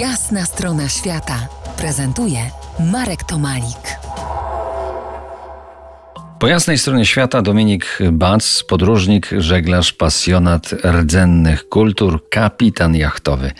Jasna strona świata prezentuje Marek Tomalik. Po jasnej stronie świata Dominik Bac, podróżnik, żeglarz, pasjonat rdzennych kultur, kapitan jachtowy.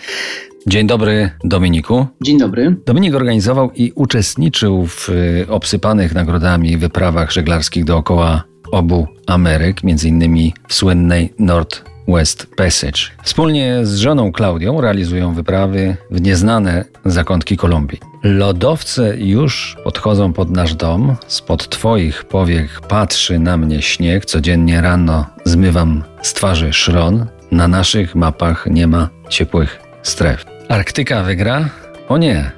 Dzień dobry, Dominiku. Dzień dobry. Dominik organizował i uczestniczył w y, obsypanych nagrodami wyprawach żeglarskich dookoła obu Ameryk, między innymi w słynnej North West Passage. Wspólnie z żoną Klaudią realizują wyprawy w nieznane zakątki Kolumbii. Lodowce już podchodzą pod nasz dom. Spod Twoich powiek patrzy na mnie śnieg. Codziennie rano zmywam z twarzy szron. Na naszych mapach nie ma ciepłych stref. Arktyka wygra? O nie.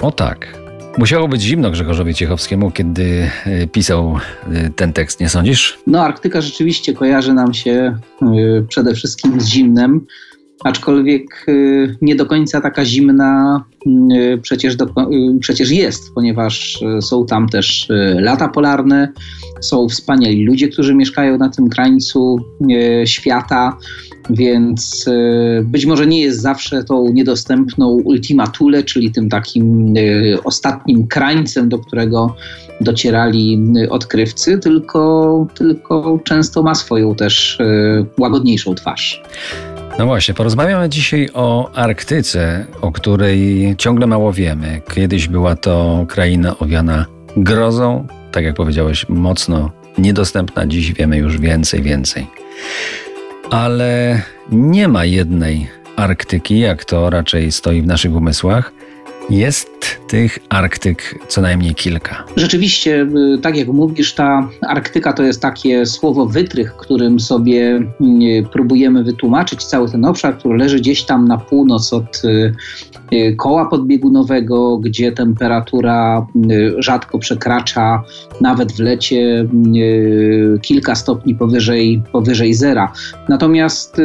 O tak. Musiało być zimno Grzegorzowi Ciechowskiemu, kiedy y, pisał y, ten tekst, nie sądzisz? No, Arktyka rzeczywiście kojarzy nam się y, przede wszystkim z zimnem, aczkolwiek nie do końca taka zimna przecież, do, przecież jest, ponieważ są tam też lata polarne, są wspaniali ludzie, którzy mieszkają na tym krańcu świata. Więc być może nie jest zawsze tą niedostępną ultima thule, czyli tym takim ostatnim krańcem, do którego docierali odkrywcy, tylko, tylko często ma swoją też łagodniejszą twarz. No właśnie, porozmawiamy dzisiaj o Arktyce, o której ciągle mało wiemy. Kiedyś była to kraina owiana grozą, tak jak powiedziałeś, mocno niedostępna. Dziś wiemy już więcej, więcej ale nie ma jednej Arktyki, jak to raczej stoi w naszych umysłach. Jest tych Arktyk co najmniej kilka. Rzeczywiście, y, tak jak mówisz, ta Arktyka to jest takie słowo wytrych, którym sobie y, próbujemy wytłumaczyć cały ten obszar, który leży gdzieś tam na północ od y, koła podbiegunowego, gdzie temperatura rzadko przekracza nawet w lecie kilka stopni powyżej, powyżej zera. Natomiast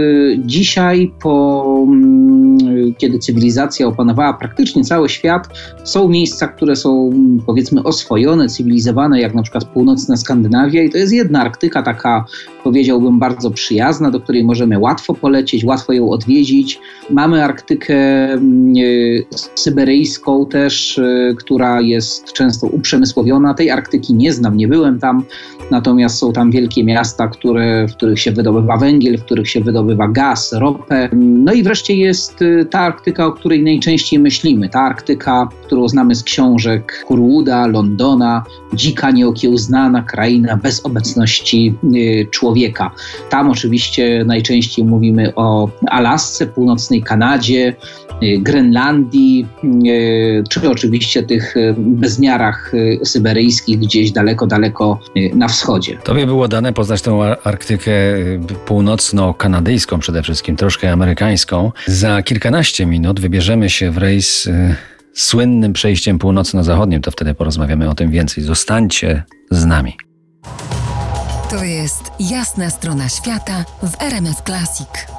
dzisiaj, po, mm, kiedy cywilizacja opanowała praktycznie cały świat, są miejsca, które są powiedzmy oswojone, cywilizowane, jak na przykład północna Skandynawia i to jest jedna Arktyka taka, powiedziałbym, bardzo przyjazna, do której możemy łatwo polecieć, łatwo ją odwiedzić. Mamy Arktykę mm, e, syberyjską też, e, która jest często uprzemysłowiona. Tej Arktyki nie znam, nie byłem tam, natomiast są tam wielkie miasta, które, w których się wydobywa węgiel, w których się wydobywa gaz, ropę. No i wreszcie jest e, ta Arktyka, o której najczęściej myślimy. Ta Arktyka, którą znamy z książek Kurwooda, Londona, dzika, nieokiełznana kraina bez obecności y, człowieka. Tam oczywiście najczęściej mówimy o Alasce, północnej Kanadzie, y, Grenlandii, y, czy oczywiście tych bezmiarach syberyjskich gdzieś daleko, daleko na wschodzie. Tobie było dane poznać tą Arktykę północno-kanadyjską przede wszystkim, troszkę amerykańską. Za kilkanaście minut wybierzemy się w rejs słynnym przejściem północno-zachodnim, to wtedy porozmawiamy o tym więcej. Zostańcie z nami. To jest jasna strona świata w RMS Classic.